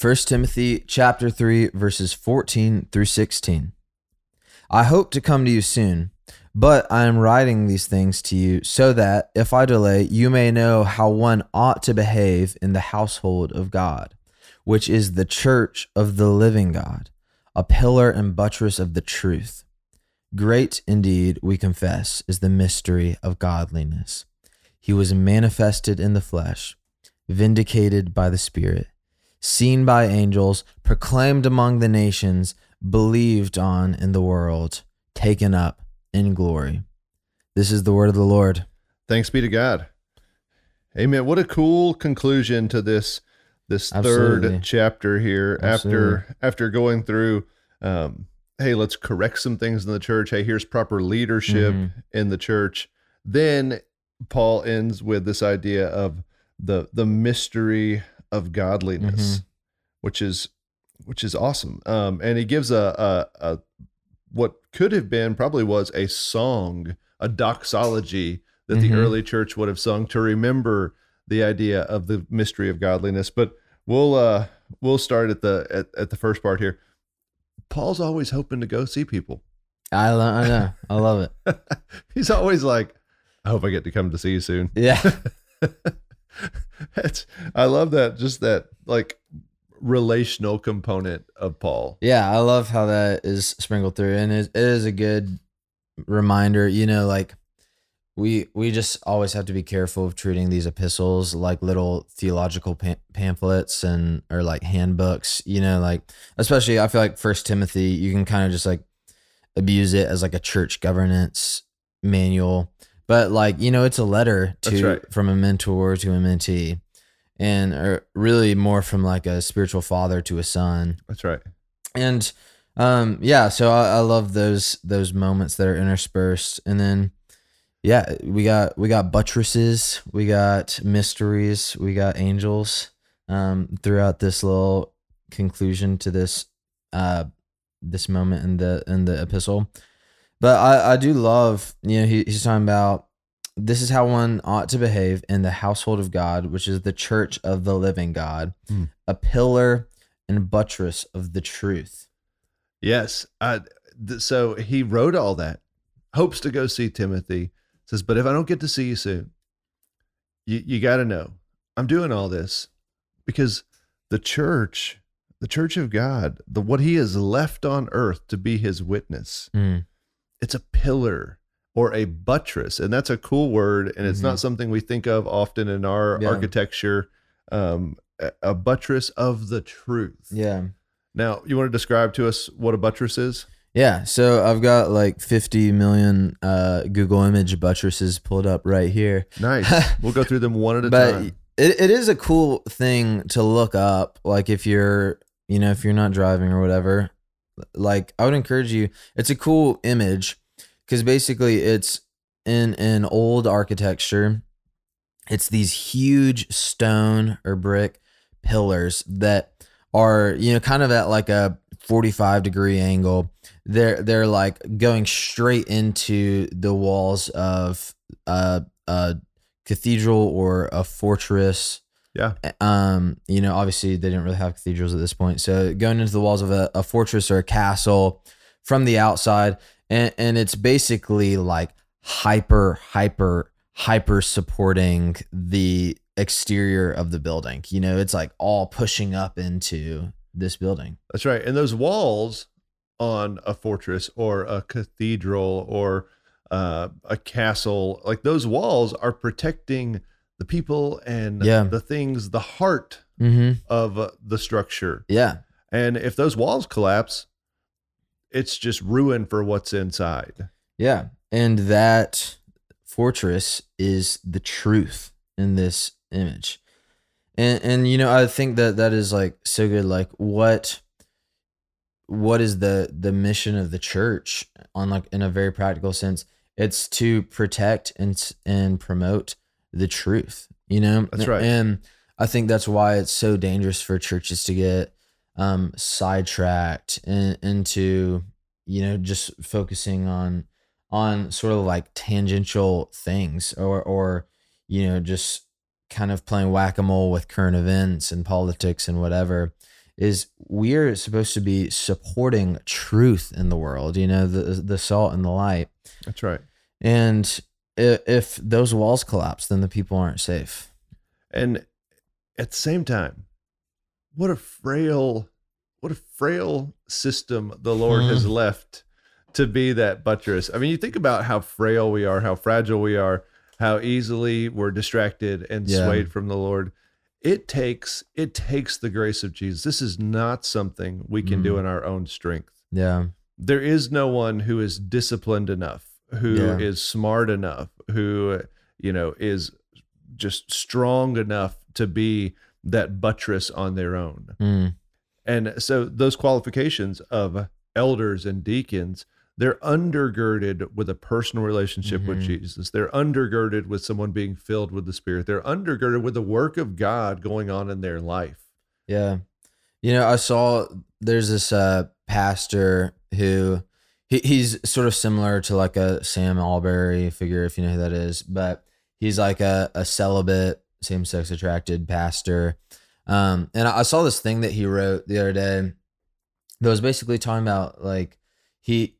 1 Timothy chapter 3 verses 14 through 16. I hope to come to you soon, but I am writing these things to you so that if I delay, you may know how one ought to behave in the household of God, which is the church of the living God, a pillar and buttress of the truth. Great indeed, we confess, is the mystery of godliness. He was manifested in the flesh, vindicated by the Spirit, seen by angels, proclaimed among the nations, believed on in the world, taken up in glory. This is the word of the Lord. Thanks be to God. Amen. What a cool conclusion to this this Absolutely. third chapter here. Absolutely. After after going through, um, hey, let's correct some things in the church. Hey, here's proper leadership Mhm. in the church. Then Paul ends with this idea of the the mystery of godliness, Mhm. which is which is awesome. Um, and he gives a, a a what could have been probably was a song, a doxology that the Mhm. early church would have sung to remember the idea of the mystery of godliness. But we'll uh we'll start at the at, at the first part here. Paul's always hoping to go see people. I, lo- I know. I love it. He's always like, I hope I get to come to see you soon. Yeah. That's I love that just that like relational component of Paul. Yeah, I love how that is sprinkled through, and it, it is a good reminder. You know, like we we just always have to be careful of treating these epistles like little theological pam- pamphlets and or like handbooks. You know, like especially I feel like First Timothy, you can kind of just like abuse it as like a church governance manual, but like you know, it's a letter to right. from a mentor to a mentee. And or really more from like a spiritual father to a son That's right. and um yeah so I, I love those those moments that are interspersed and then yeah we got we got buttresses we got mysteries we got angels um throughout this little conclusion to this uh this moment in the in the epistle but i i do love you know he, he's talking about this is how one ought to behave in the household of god which is the church of the living god Hmm. a pillar and buttress of the truth Yes. I, th- so he wrote all that. Hopes to go see Timothy. Says, but if I don't get to see you soon, you, you got to know I'm doing all this because the church, the church of God, the what he has left on earth to be his witness, Mm. It's a pillar or a buttress. And that's a cool word. And it's Mhm. not something we think of often in our Yeah. architecture. Um, a, a buttress of the truth. yeah Now, you want to describe to us what a buttress is? Yeah, so I've got like 50 million uh, Google image buttresses pulled up right here. Nice. we'll go through them one at a but time. it, it is a cool thing to look up. Like if you're, you know, if you're not driving or whatever, like I would encourage you. It's a cool image because basically it's in an old architecture. It's these huge stone or brick pillars that are, you know, kind of at like a 45 degree angle. They're they're like going straight into the walls of a, a cathedral or a fortress. Yeah. Um, you know, obviously they didn't really have cathedrals at this point. So going into the walls of a, a fortress or a castle from the outside, and, and it's basically like hyper, hyper, hyper supporting the exterior of the building. You know, it's like all pushing up into this building. That's right. And those walls on a fortress or a cathedral or uh, a castle, like those walls are protecting the people and Yeah. the things, the heart Mm-hmm. of uh, the structure. Yeah. And if those walls collapse, it's just ruin for what's inside. Yeah. And that fortress is the truth in this image. And and you know, I think that that is like so good like what what is the the mission of the church on like in a very practical sense? It's to protect and and promote the truth, you know? That's right. And I think that's why it's so dangerous for churches to get um sidetracked in, into you know just focusing on on sort of like tangential things or or you know just kind of playing whack-a-mole with current events and politics and whatever is we're supposed to be supporting truth in the world, you know, the the salt and the light. That's right. And i- if those walls collapse, then the people aren't safe. And at the same time, what a frail, what a frail system the Lord has Hmm. left to be that buttress. I mean, you think about how frail we are, how fragile we are, how easily we're distracted and Yeah. swayed from the Lord. It takes it takes the grace of Jesus. This is not something we can do Mm. in our own strength. Yeah. There is no one who is disciplined enough, who is Yeah. smart enough, who you know is just strong enough to be that buttress on their own. Mm. And so those qualifications of elders and deacons, they're undergirded with a personal relationship with Mhm. Jesus. They're undergirded with someone being filled with the Spirit. They're undergirded with the work of God going on in their life. Yeah. You know, I saw there's this uh pastor who he, he's sort of similar to like a Sam Allberry figure, if you know who that is, but he's like a, a celibate, same sex attracted pastor. Um, and I, I saw this thing that he wrote the other day that was basically talking about like he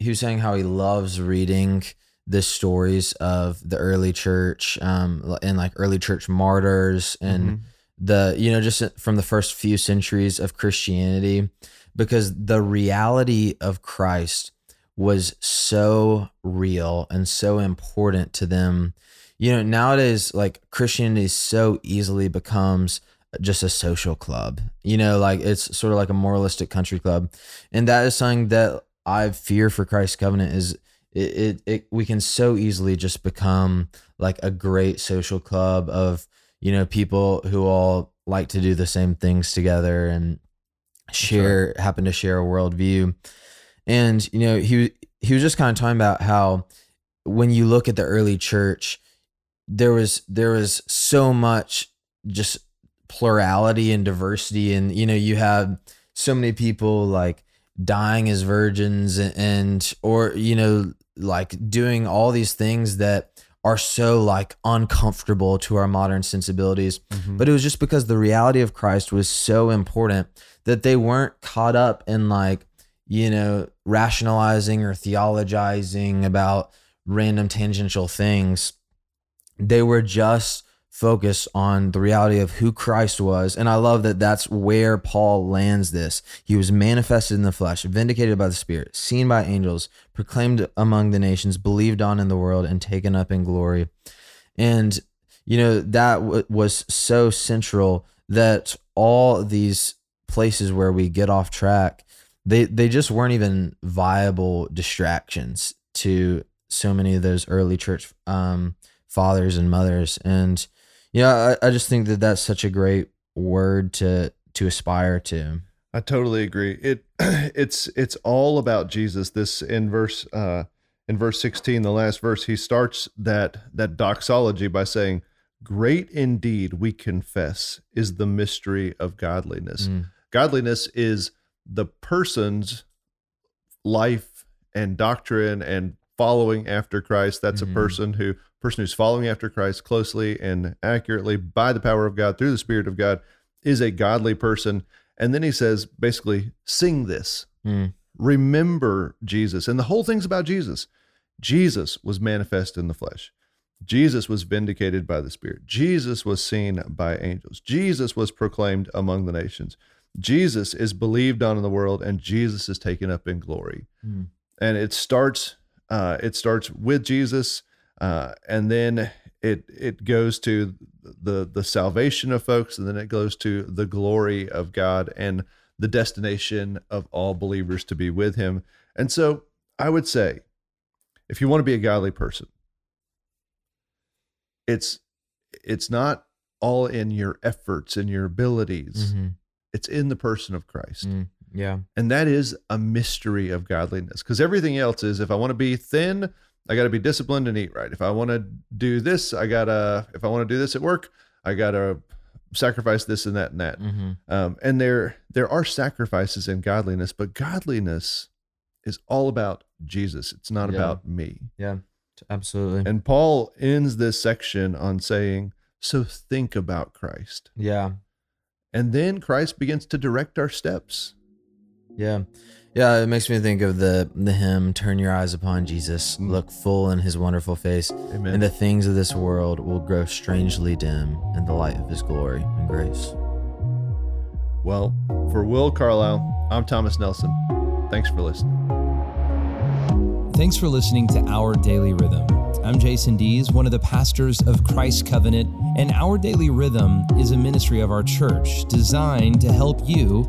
he was saying how he loves reading the stories of the early church um and like early church martyrs and Mhm. the you know just from the first few centuries of Christianity because the reality of Christ was so real and so important to them. You know, nowadays like Christianity so easily becomes just a social club. You know, like it's sort of like a moralistic country club. And that is something that I fear for Christ's covenant is it, it, it we can so easily just become like a great social club of you know people who all like to do the same things together and share happen to share a worldview. And you know he he was just kind of talking about how when you look at the early church there was there was so much just plurality and diversity. And you know you had so many people like dying as virgins and, and or you know like doing all these things that are so like uncomfortable to our modern sensibilities Mhm. but it was just because the reality of Christ was so important that they weren't caught up in like you know rationalizing or theologizing about random tangential things they were just focused on the reality of who Christ was. And I love that that's where Paul lands this. He was manifested in the flesh vindicated by the spirit seen by angels proclaimed among the nations believed on in the world and taken up in glory. And you know that w- was so central that all these places where we get off track they they just weren't even viable distractions to so many of those early church um fathers and mothers and know I, I just think that that's such a great word to to aspire to I totally agree. It it's it's all about Jesus. This in verse uh in verse 16, the last verse, he starts that that doxology by saying, Great indeed, we confess, is the mystery of godliness. Mm, Godliness is the person's life and doctrine and following after Christ. That's Mhm. a person who person who's following after Christ closely and accurately by the power of God through the Spirit of God is a godly person. And then he says, basically, sing this. mm, Remember Jesus. And the whole thing's about Jesus. Jesus was manifest in the flesh. Jesus was vindicated by the Spirit. Jesus was seen by angels. Jesus was proclaimed among the nations. Jesus is believed on in the world, and Jesus is taken up in glory. mm. And it starts, uh, it starts with Jesus, uh, and then it it goes to the the salvation of folks, and then it goes to the glory of God and the destination of all believers to be with Him. And so, I would say, if you want to be a godly person, it's it's not all in your efforts and your abilities. mhm, It's in the person of Christ. mm, yeah And that is a mystery of godliness because everything else is if I want to be thin, I got to be disciplined and eat right. If I want to do this, I got to, if I want to do this at work, I got to sacrifice this and that and that. hmm Um, and there, there are sacrifices in godliness, but godliness is all about Jesus. It's not Yeah. about me. yeah absolutely And Paul ends this section on saying, so think about Christ. yeah And then Christ begins to direct our steps. Yeah. Yeah, it makes me think of the the hymn "Turn your eyes upon Jesus, Mm. look full in His wonderful face, Amen. and the things of this world will grow strangely dim in the light of His glory and grace." well, for Will Carlisle, I'm Thomas Nelson. Thanks for listening. Thanks for listening to Our Daily Rhythm. I'm Jason Dees, one of the pastors of Christ Covenant, and Our Daily Rhythm is a ministry of our church designed to help you